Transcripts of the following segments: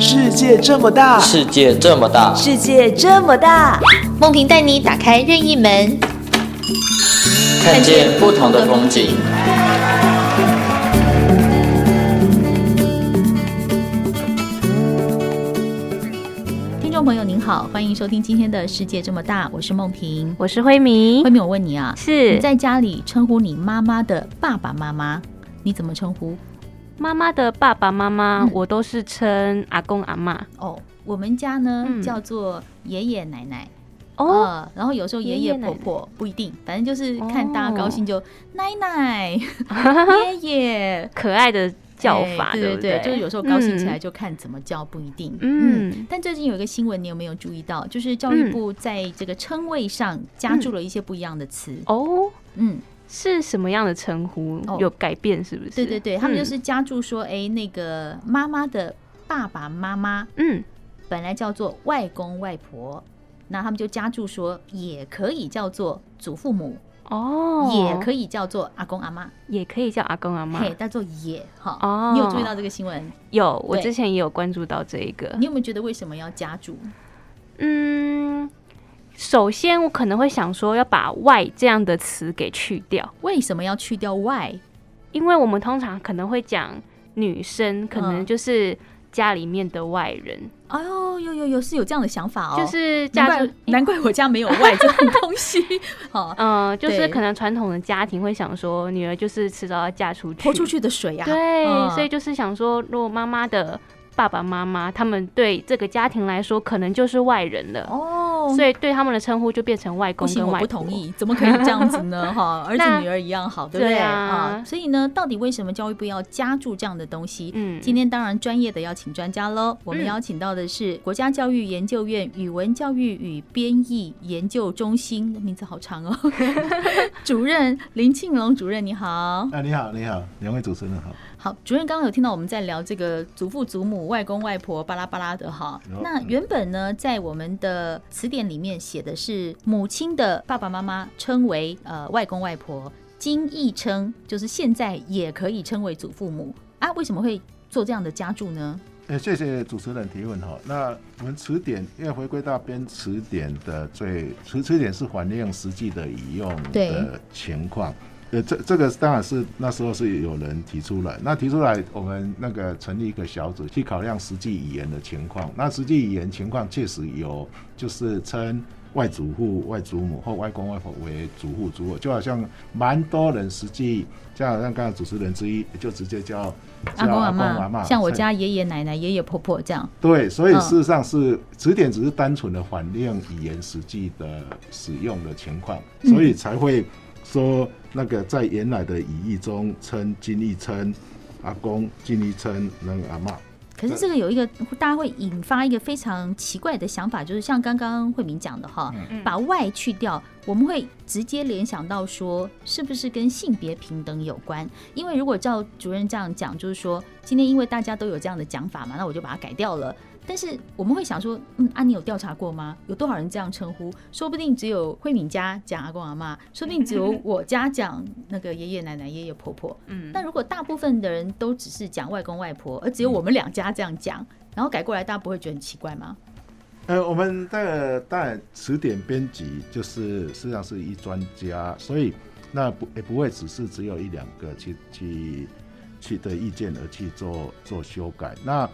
世界这么大，世界这么大，世界这么大，梦萍带你打开任意门，看见不同的风景。听众朋友您好，欢迎收听今天的世界这么大，我是梦萍，我是慧明。慧明，我问你啊，是你在家里称呼你妈妈的爸爸妈妈，你怎么称呼？妈妈的爸爸妈妈，嗯、我都是称阿公阿妈。哦，我们家呢、嗯、叫做爷爷奶奶。哦、呃，然后有时候爷爷婆婆不一定，反正就是看大家高兴就奶奶、爷爷，可爱的叫法，对对对，对，就是有时候高兴起来就看怎么叫，不一定。嗯，嗯，但最近有一个新闻，你有没有注意到？就是教育部在这个称谓上加注了一些不一样的词。哦，嗯。是什么样的称呼？有改变是不是？对对对，他们就是加注说，哎、欸，那个妈妈的爸爸妈妈，嗯，本来叫做外公外婆，那他们就加注说，也可以叫做祖父母哦，也可以叫做阿公阿妈，也可以叫阿公阿妈，嘿，叫做也哈。哦，你有注意到这个新闻？有，我之前也有关注到这一个。你有没有觉得为什么要加注？嗯。首先，我可能会想说要把“外”这样的词给去掉。为什么要去掉“外”？因为我们通常可能会讲女生，可能就是家里面的外人。哎呦，有有有，是有这样的想法哦。就是家难怪，难怪我家没有“外”这种东西。好，嗯，就是可能传统的家庭会想说，女儿就是迟早要嫁出去，泼出去的水呀、啊。对、嗯，所以就是想说，如果妈妈的。爸爸妈妈他们对这个家庭来说，可能就是外人了哦，所以对他们的称呼就变成外公跟外婆。不行，我不同意，怎么可以这样子呢？哈，儿子女儿一样好，对不对啊？所以呢，到底为什么教育部要加注这样的东西？嗯，今天当然专业的要请专家喽。我们邀请到的是国家教育研究院语文教育与编译研究中心，名字好长哦，主任林庆龙主任，你好。啊，你好，你好，两位主持人好。好，主任刚刚有听到我们在聊这个祖父祖母、外公外婆巴拉巴拉的哈。那原本呢，在我们的词典里面写的是母亲的爸爸妈妈称为呃外公外婆，今亦称就是现在也可以称为祖父母啊。为什么会做这样的加注呢？哎，谢谢主持人提问哈。那我们词典因为回归到编词典的最词词典是反映实际的语用的情况。呃，这这个当然是那时候是有人提出来，那提出来我们那个成立一个小组去考量实际语言的情况。那实际语言情况确实有，就是称外祖父、外祖母或外公外婆为祖父祖母，就好像蛮多人实际，像好像刚才主持人之一就直接叫阿公阿妈，像我家爷爷奶奶、爷爷婆婆这样。对，所以事实上是词典只是单纯的反映语言实际的使用的情况，所以才会。说那个在原来的语义中称金一称阿公，金一称那个阿妈。可是这个有一个大家会引发一个非常奇怪的想法，就是像刚刚慧明讲的哈，把外去掉，我们会直接联想到说是不是跟性别平等有关？因为如果照主任这样讲，就是说今天因为大家都有这样的讲法嘛，那我就把它改掉了。但是我们会想说，嗯，啊，你有调查过吗？有多少人这样称呼？说不定只有慧敏家讲阿公阿妈，说不定只有我家讲那个爷爷奶奶、爷爷婆婆。嗯，但如果大部分的人都只是讲外公外婆，而只有我们两家这样讲，然后改过来，大家不会觉得很奇怪吗？呃，我们的当然词典编辑就是实际上是一专家，所以那不也不会只是只有一两个去去去的意见而去做做修改。那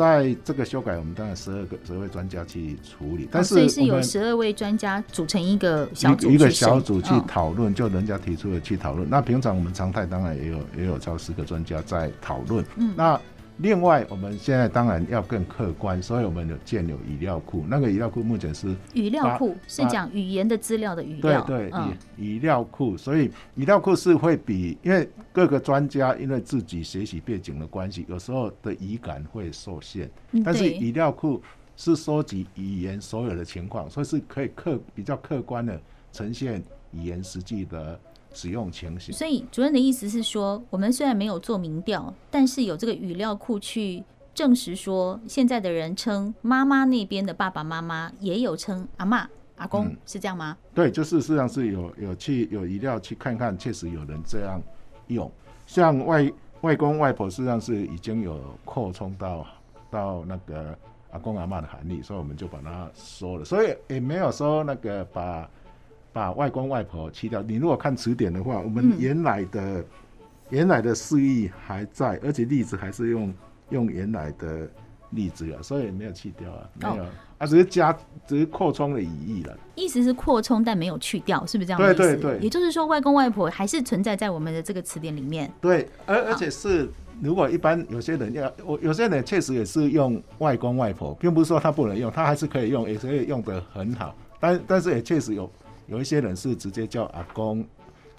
在这个修改，我们当然十二个十二位专家去处理，但是所以是有十二位专家组成一个小组，一个小组去讨论，就人家提出的去讨论。那平常我们常态当然也有也有超十个专家在讨论。嗯，那。另外，我们现在当然要更客观，所以我们有建有语料库。那个语料库目前是语料库，是讲语言的资料的语料。对对，语语料库，所以语料库是会比，因为各个专家因为自己学习背景的关系，有时候的语感会受限。但是语料库是收集语言所有的情况，所以是可以客比较客观的呈现语言实际的。使用情形，所以主任的意思是说，我们虽然没有做民调，但是有这个语料库去证实说，现在的人称妈妈那边的爸爸妈妈也有称阿妈、阿公，嗯，是这样吗？对，就是实际上是有有去有语料去看看，确实有人这样用。像外外公外婆，实际上是已经有扩充到到那个阿公阿妈的含义，所以我们就把它说了，所以也没有说那个把把外公外婆去掉。你如果看词典的话，我们原来的、嗯、原来的释义还在，而且例子还是用用原来的例子啊，所以没有去掉啊，没有。哦啊，只是加，只是扩充了语义了。意思是扩充，但没有去掉，是不是这样的意思？对对对。也就是说，外公外婆还是存在在我们的这个词典里面。对，而而且是，如果一般有些人要，我有些人确实也是用外公外婆，并不是说他不能用，他还是可以用，也可以用的很好。但但是也确实有有一些人是直接叫阿公，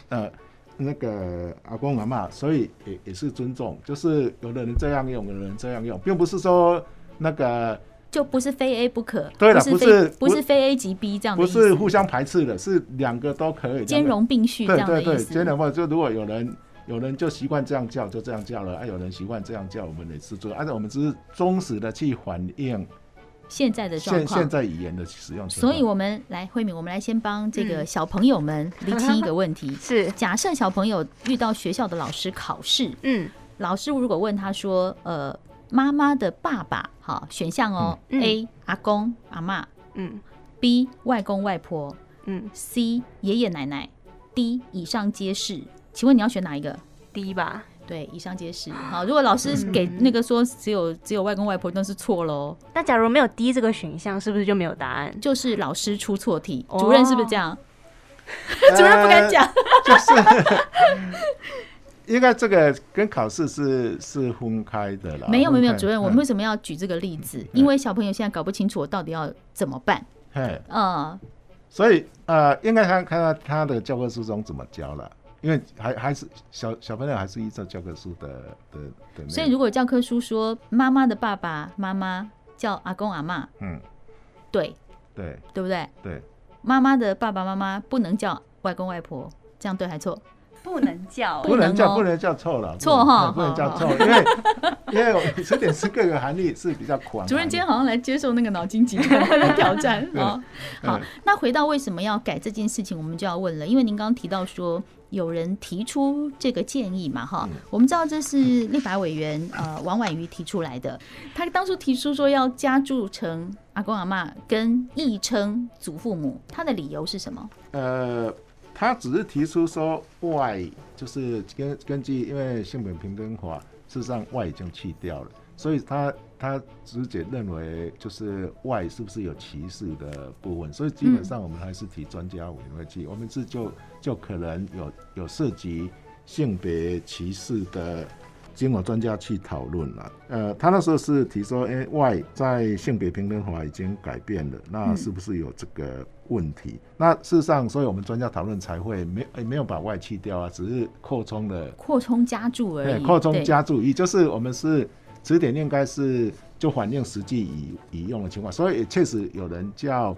呃，那个阿公阿嬷，所以也也是尊重，就是有的人这样用，有的人这样用，并不是说那个。就不是非 A 不可，对了，不是不是非 A 即 B 这样的，不是互相排斥的，是两个都可以兼容并蓄这样的意思。对对对，兼容或者就如果有人有人就习惯这样叫，就这样叫了；啊，有人习惯这样叫，我们也是做。按照我们只是忠实的去反映现在的状况，现现在语言的使用。所以我们来慧敏，我们来先帮这个小朋友们厘清一个问题：是假设小朋友遇到学校的老师考试，嗯，老师如果问他说，呃。妈妈的爸爸，好选项哦。嗯、A 阿公阿妈，嗯。B 外公外婆，嗯。C 爷爷奶奶，D 以上皆是。请问你要选哪一个？D 吧。对，以上皆是。好，如果老师给那个说只有只有外公外婆，那是错喽。那假如没有 D 这个选项，是不是就没有答案？就是老师出错题，主任是不是这样？哦、主任不敢讲、呃，就是。应该这个跟考试是是分开的啦。没有没有没有，主任，我们为什么要举这个例子？嗯、因为小朋友现在搞不清楚我到底要怎么办。嘿，嗯，所以呃，应该看看到他的教科书中怎么教了，因为还还是小小朋友还是依照教科书的的的。所以如果教科书说妈妈的爸爸妈妈叫阿公阿妈，嗯，对对对不对？对，妈妈的爸爸妈妈不能叫外公外婆，这样对还错？不能叫，不能叫，不能叫臭了，错哈，不能叫臭，因为 因为词典是各个含义是比较宽。主任今天好像来接受那个脑筋急转弯的挑战 啊。好，那回到为什么要改这件事情，我们就要问了，因为您刚刚提到说有人提出这个建议嘛，哈，我们知道这是立法委员呃王婉瑜提出来的，他当初提出说要加注成阿公阿妈跟亦称祖父母，他的理由是什么？呃。他只是提出说外，就是根根据，因为性别平等法，事实上外已经去掉了，所以他他直接认为就是外是不是有歧视的部分，所以基本上我们还是提专家委员会去，我们是就就可能有有涉及性别歧视的。经过专家去讨论了，呃，他那时候是提说，哎、欸，外在性别平等法已经改变了，那是不是有这个问题？嗯、那事实上，所以我们专家讨论才会没诶没有把外去掉啊，只是扩充了，扩充加注而已。扩充加注，也就是我们是词典应该是就反映实际已已用的情况，所以确实有人叫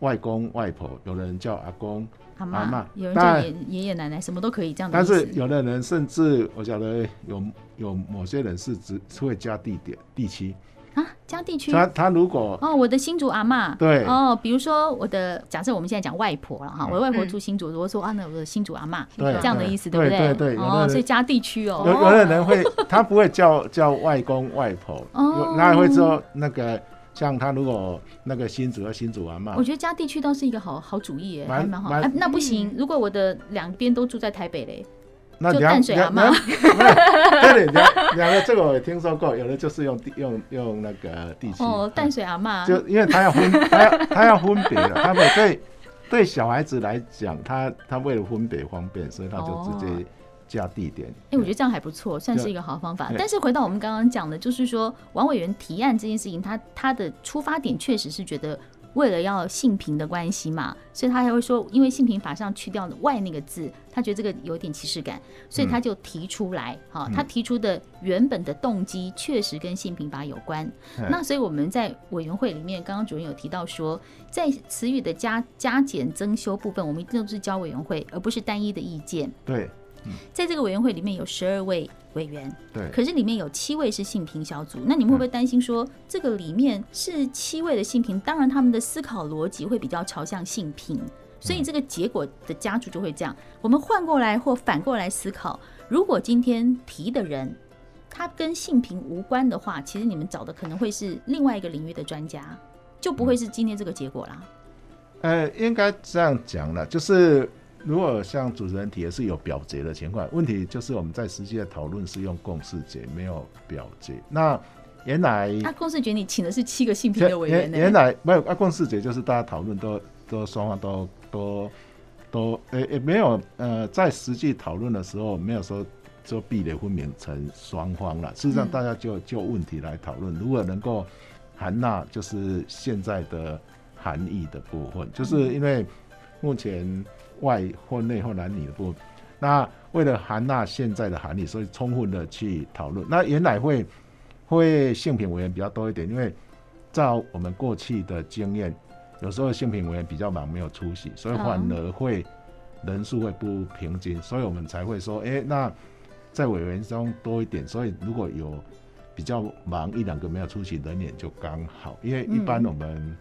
外公外婆，有人叫阿公。阿妈，有人叫爷爷奶奶，什么都可以这样。但是有的人甚至，我晓得有有某些人是只会加地点地区啊，加地区。他他如果哦，我的新竹阿嬷，对哦，比如说我的假设我们现在讲外婆了哈，我的外婆住新竹，我说啊，那我的新竹阿嬷，对，这样的意思对不对？对对对，哦，所以加地区哦。有有的人会，他不会叫叫外公外婆，哦，那会说那个。像他如果那个新竹要新竹阿嬷，我觉得加地区倒是一个好好主意耶，还蛮好。哎，那不行，如果我的两边都住在台北嘞，那就淡水阿嬷。对，两两个这个我也听说过，有的就是用用用那个地区。哦，淡水阿妈，就因为他要分，他要他要分别的，他对对小孩子来讲，他他为了分别方便，所以他就直接。加地点，哎，我觉得这样还不错，算是一个好方法。但是回到我们刚刚讲的，就是说王委员提案这件事情，他他的出发点确实是觉得为了要性平的关系嘛，所以他才会说，因为性平法上去掉了“外”那个字，他觉得这个有点歧视感，所以他就提出来。哈，他提出的原本的动机确实跟性平法有关。那所以我们在委员会里面，刚刚主任有提到说，在词语的加加减增修部分，我们一定都是交委员会，而不是单一的意见。对。在这个委员会里面有十二位委员，对，可是里面有七位是性平小组。那你们会不会担心说，这个里面是七位的性平，当然他们的思考逻辑会比较朝向性平，所以这个结果的加注就会这样。我们换过来或反过来思考，如果今天提的人他跟性平无关的话，其实你们找的可能会是另外一个领域的专家，就不会是今天这个结果啦。呃，应该这样讲了，就是如果像主持人提的是有表决的情况，问题就是我们在实际的讨论是用共识决，没有表决。那原来啊共识决你请的是七个性平的委员，原来没有啊，共识决就是大家讨论都都双方都都都呃也没有呃在实际讨论的时候没有说就壁垒分明成双方了。事实上大家就就问题来讨论，如果能够含纳就是现在的。含义的部分，就是因为目前外或内或男女的部分，那为了含纳现在的含义，所以充分的去讨论。那原来会会性品委员比较多一点，因为照我们过去的经验，有时候性品委员比较忙，没有出席，所以反而会人数会不平均，所以我们才会说，哎，那在委员中多一点。所以如果有比较忙一两个没有出席，人也就刚好，因为一般我们。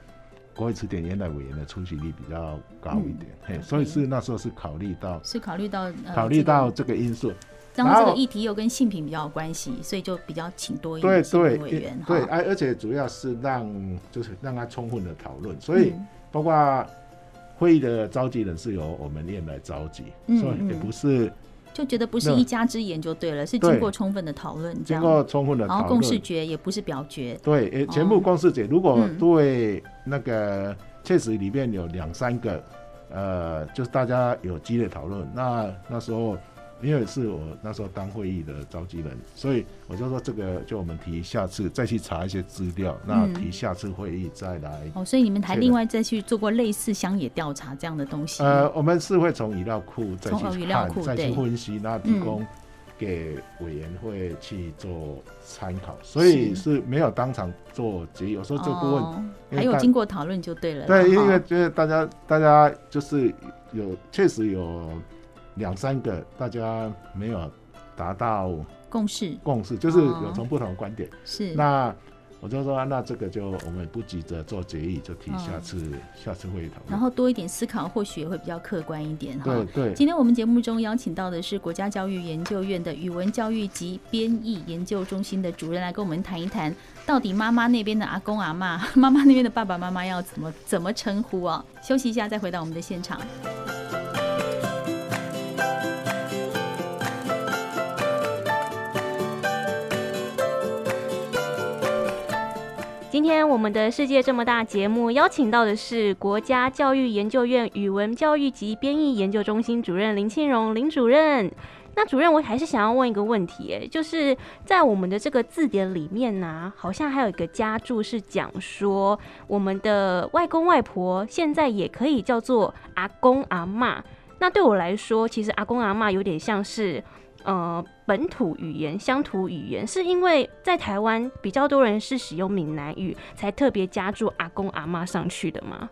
国会词典原来委员的出席率比较高一点，所以是那时候是考虑到是考虑到、呃、考虑到这个因素，然后这个议题又跟性平比较有关系，所以就比较请多一点委员对对，而而且主要是让就是让他充分的讨论，所以包括会议的召集人是由我们院来召集，嗯、所以也不是。就觉得不是一家之言就对了，是经过充分的讨论，经过充分的讨论，然后共识决也不是表决。对，诶，全部共识决。如果对那个确实里面有两三个，呃，就是大家有激烈讨论，那那时候。因为是我那时候当会议的召集人，所以我就说这个就我们提下次再去查一些资料，那提下次会议再来。哦，所以你们还另外再去做过类似乡野调查这样的东西？呃，我们是会从语料库再去看，再去分析，那提供给委员会去做参考。所以是没有当场做结，有时候做顾问，还有经过讨论就对了。对，因为觉得大家大家就是有确实有。两三个大家没有达到共识，共识就是有从不同的观点。是，那我就说，那这个就我们不急着做决议，就提下次下次会议讨论。然后多一点思考，或许也会比较客观一点哈。对对。今天我们节目中邀请到的是国家教育研究院的语文教育及编译研究中心的主任，来跟我们谈一谈，到底妈妈那边的阿公阿妈，妈妈那边的爸爸妈妈要怎么怎么称呼啊？休息一下，再回到我们的现场。今天我们的世界这么大节目邀请到的是国家教育研究院语文教育及编译研究中心主任林庆荣林主任。那主任，我还是想要问一个问题，就是在我们的这个字典里面呢、好像还有一个家注是讲说，我们的外公外婆现在也可以叫做阿公阿嬷。那对我来说，其实阿公阿嬷有点像是。呃，本土语言、乡土语言，是因为在台湾比较多人是使用闽南语，才特别加注阿公阿妈上去的吗？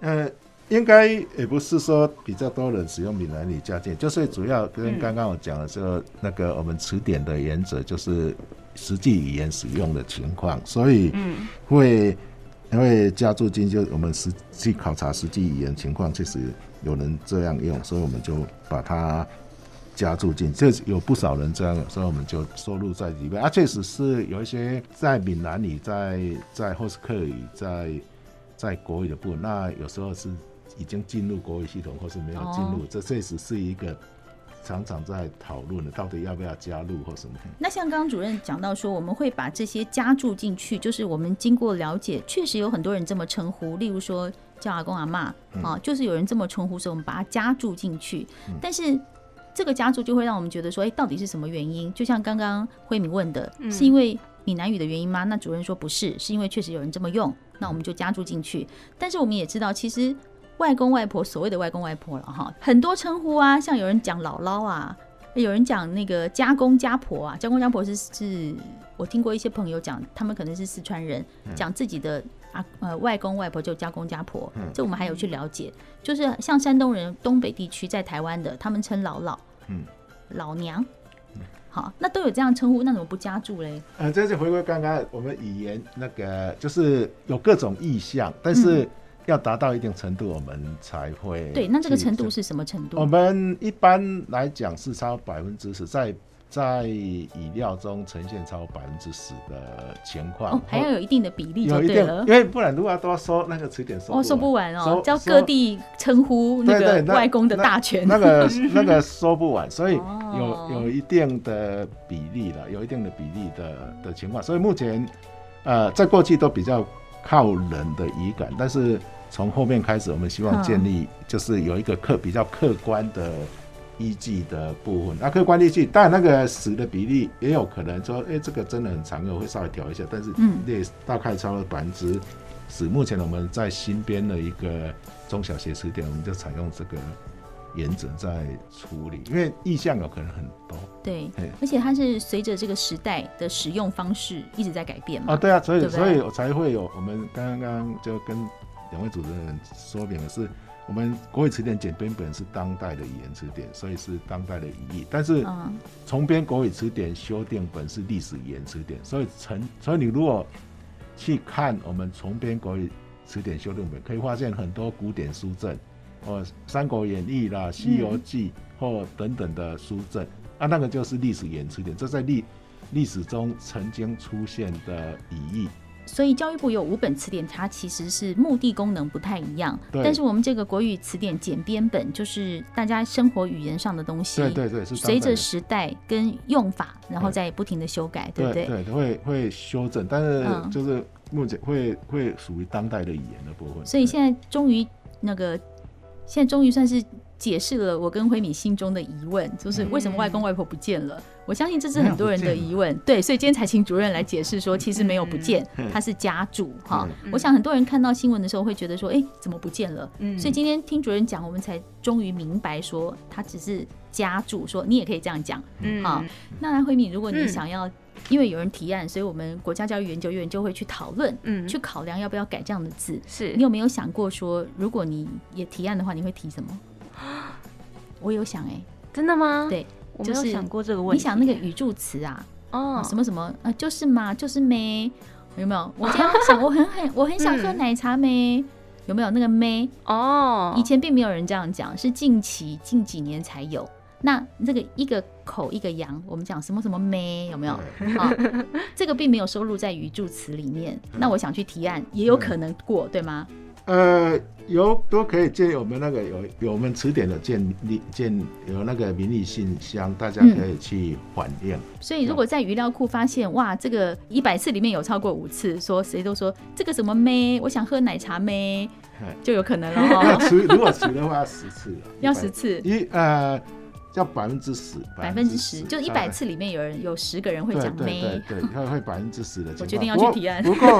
呃，应该也不是说比较多人使用闽南语加进，就是主要跟刚刚我讲的这个那个我们词典的原则，就是实际语言使用的情况，所以会因为加注进，就我们实际考察实际语言情况，确实有人这样用，所以我们就把它。加注进，这有不少人这样，所以我们就收录在里面。啊，确实是有一些在闽南语、在在或是客语、在在国语的部分，那有时候是已经进入国语系统，或是没有进入，哦、这确实是一个常常在讨论的，到底要不要加入或什么。那像刚刚主任讲到说，我们会把这些加注进去，就是我们经过了解，确实有很多人这么称呼，例如说叫阿公阿嬷、嗯、啊，就是有人这么称呼，所以我们把它加注进去，嗯、但是。这个加注就会让我们觉得说，哎，到底是什么原因？就像刚刚慧敏问的，是因为闽南语的原因吗？那主任说不是，是因为确实有人这么用，那我们就加注进去。但是我们也知道，其实外公外婆，所谓的外公外婆了哈，很多称呼啊，像有人讲姥姥啊，有人讲那个家公家婆啊，家公家婆是是，我听过一些朋友讲，他们可能是四川人，讲自己的。啊，呃，外公外婆就家公家婆，嗯、这我们还有去了解。就是像山东人，东北地区在台湾的，他们称姥姥，嗯，老娘，嗯、好，那都有这样称呼，那怎么不加注嘞？呃，这就回归刚刚我们语言那个，就是有各种意向，但是要达到一定程度，我们才会、嗯。对，那这个程度是什么程度？我们一般来讲是超百分之十，在在语料中呈现超百分之十的情况，哦，还要有一定的比例，有一定，因为不然如果要多收那个词典说哦收不完哦，叫各地称呼那个外公的大全，那个那个说不完，所以有有一定的比例了，有一定的比例的的情况，所以目前呃在过去都比较靠人的语感，但是从后面开始，我们希望建立就是有一个客比较客观的。依据的部分，那客观依据，当然那个十的比例也有可能说，哎、欸，这个真的很常用，会稍微调一下，但是列大概超过百分之十。目前我们在新编的一个中小学词典，我们就采用这个原则在处理，因为意向有可能很多。对，而且它是随着这个时代的使用方式一直在改变嘛。啊，对啊，所以对对所以我才会有我们刚刚就跟两位主持人说明的是。我们国语词典简编本是当代的语言词典，所以是当代的语义。但是重编国语词典修订本是历史语言词典，所以成所以你如果去看我们重编国语词典修订本，可以发现很多古典书证，哦，《三国演义》啦，《西游记》或等等的书证，啊，那个就是历史语言词典，这在历历史中曾经出现的语义。所以教育部有五本词典，它其实是目的功能不太一样。但是我们这个国语词典简编本，就是大家生活语言上的东西。对对对，是随着时代跟用法，然后再不停的修改，对不对？对，会会修正，但是就是目前会会属于当代的语言的部分。所以现在终于那个，现在终于算是。解释了我跟辉敏心中的疑问，就是为什么外公外婆不见了？我相信这是很多人的疑问，对，所以今天才请主任来解释说，其实没有不见，他是家主哈。我想很多人看到新闻的时候会觉得说，哎，怎么不见了？所以今天听主任讲，我们才终于明白说，他只是家主，说你也可以这样讲，嗯，好。那辉敏，如果你想要，因为有人提案，所以我们国家教育研究院就会去讨论，嗯，去考量要不要改这样的字。是你有没有想过说，如果你也提案的话，你会提什么？我有想哎、欸，真的吗？对，我没有想过这个问题。你想那个语助词啊，哦，什么什么啊，就是嘛，就是咩，有没有？我今天想，我很很 我很想喝奶茶咩，有没有那个咩？哦，以前并没有人这样讲，是近期近几年才有。那这个一个口一个羊，我们讲什么什么咩，有没有？啊，这个并没有收录在语助词里面。那我想去提案，也有可能过，对吗？呃，有都可以建议我们那个有有我们词典的建立建有那个民意信箱，大家可以去反映。嗯、所以如果在语料库发现哇，这个一百次里面有超过五次说谁都说这个什么咩，我想喝奶茶咩，就有可能了哦。如果词的话要十次，要十次一呃。叫百分之十，百分之十，就一百次里面有人有十个人会讲咩，对，他会百分之十的情况。我决定要去提案。不过，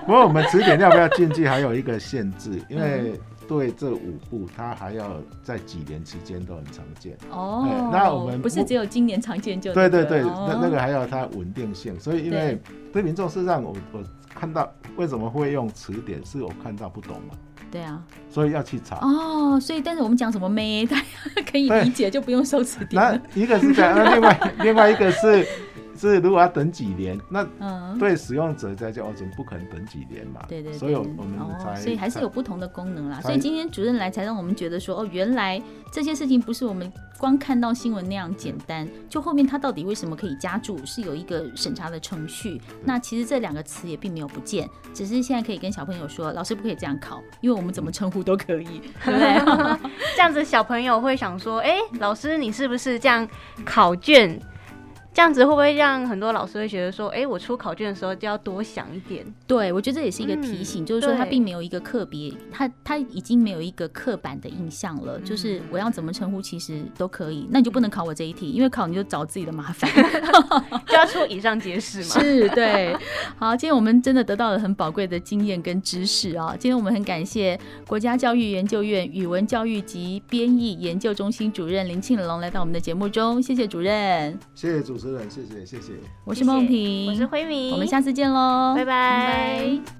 不过我们词典要不要禁忌还有一个限制，因为对这五步，它还要在几年期间都很常见。哦，那我们不是只有今年常见就对对对，那那个还要它稳定性。所以，因为对民众事实上，我我看到为什么会用词典，是我看到不懂嘛。对啊，所以要去查哦。所以，但是我们讲什么咩，大家可以理解，就不用收词典。那一个是这样，那另外另外一个是。是，如果要等几年，那对使用者在讲，我怎么不可能等几年嘛？对对，对，所以我们才、哦，所以还是有不同的功能啦。所以今天主任来，才让我们觉得说，哦，原来这些事情不是我们光看到新闻那样简单。就后面它到底为什么可以加注，是有一个审查的程序。那其实这两个词也并没有不见，只是现在可以跟小朋友说，老师不可以这样考，因为我们怎么称呼都可以，对 不对？这样子小朋友会想说，哎，老师你是不是这样考卷？这样子会不会让很多老师会觉得说，哎、欸，我出考卷的时候就要多想一点？对，我觉得这也是一个提醒，嗯、就是说他并没有一个特别，他他已经没有一个刻板的印象了。嗯、就是我要怎么称呼，其实都可以。那你就不能考我这一题，因为考你就找自己的麻烦，就要出以上皆是嘛。是，对。好，今天我们真的得到了很宝贵的经验跟知识啊！今天我们很感谢国家教育研究院语文教育及编译研究中心主任林庆龙来到我们的节目中，谢谢主任，谢谢主持人。谢谢谢谢，我是梦萍，我是辉明，我们下次见喽，拜拜。拜拜。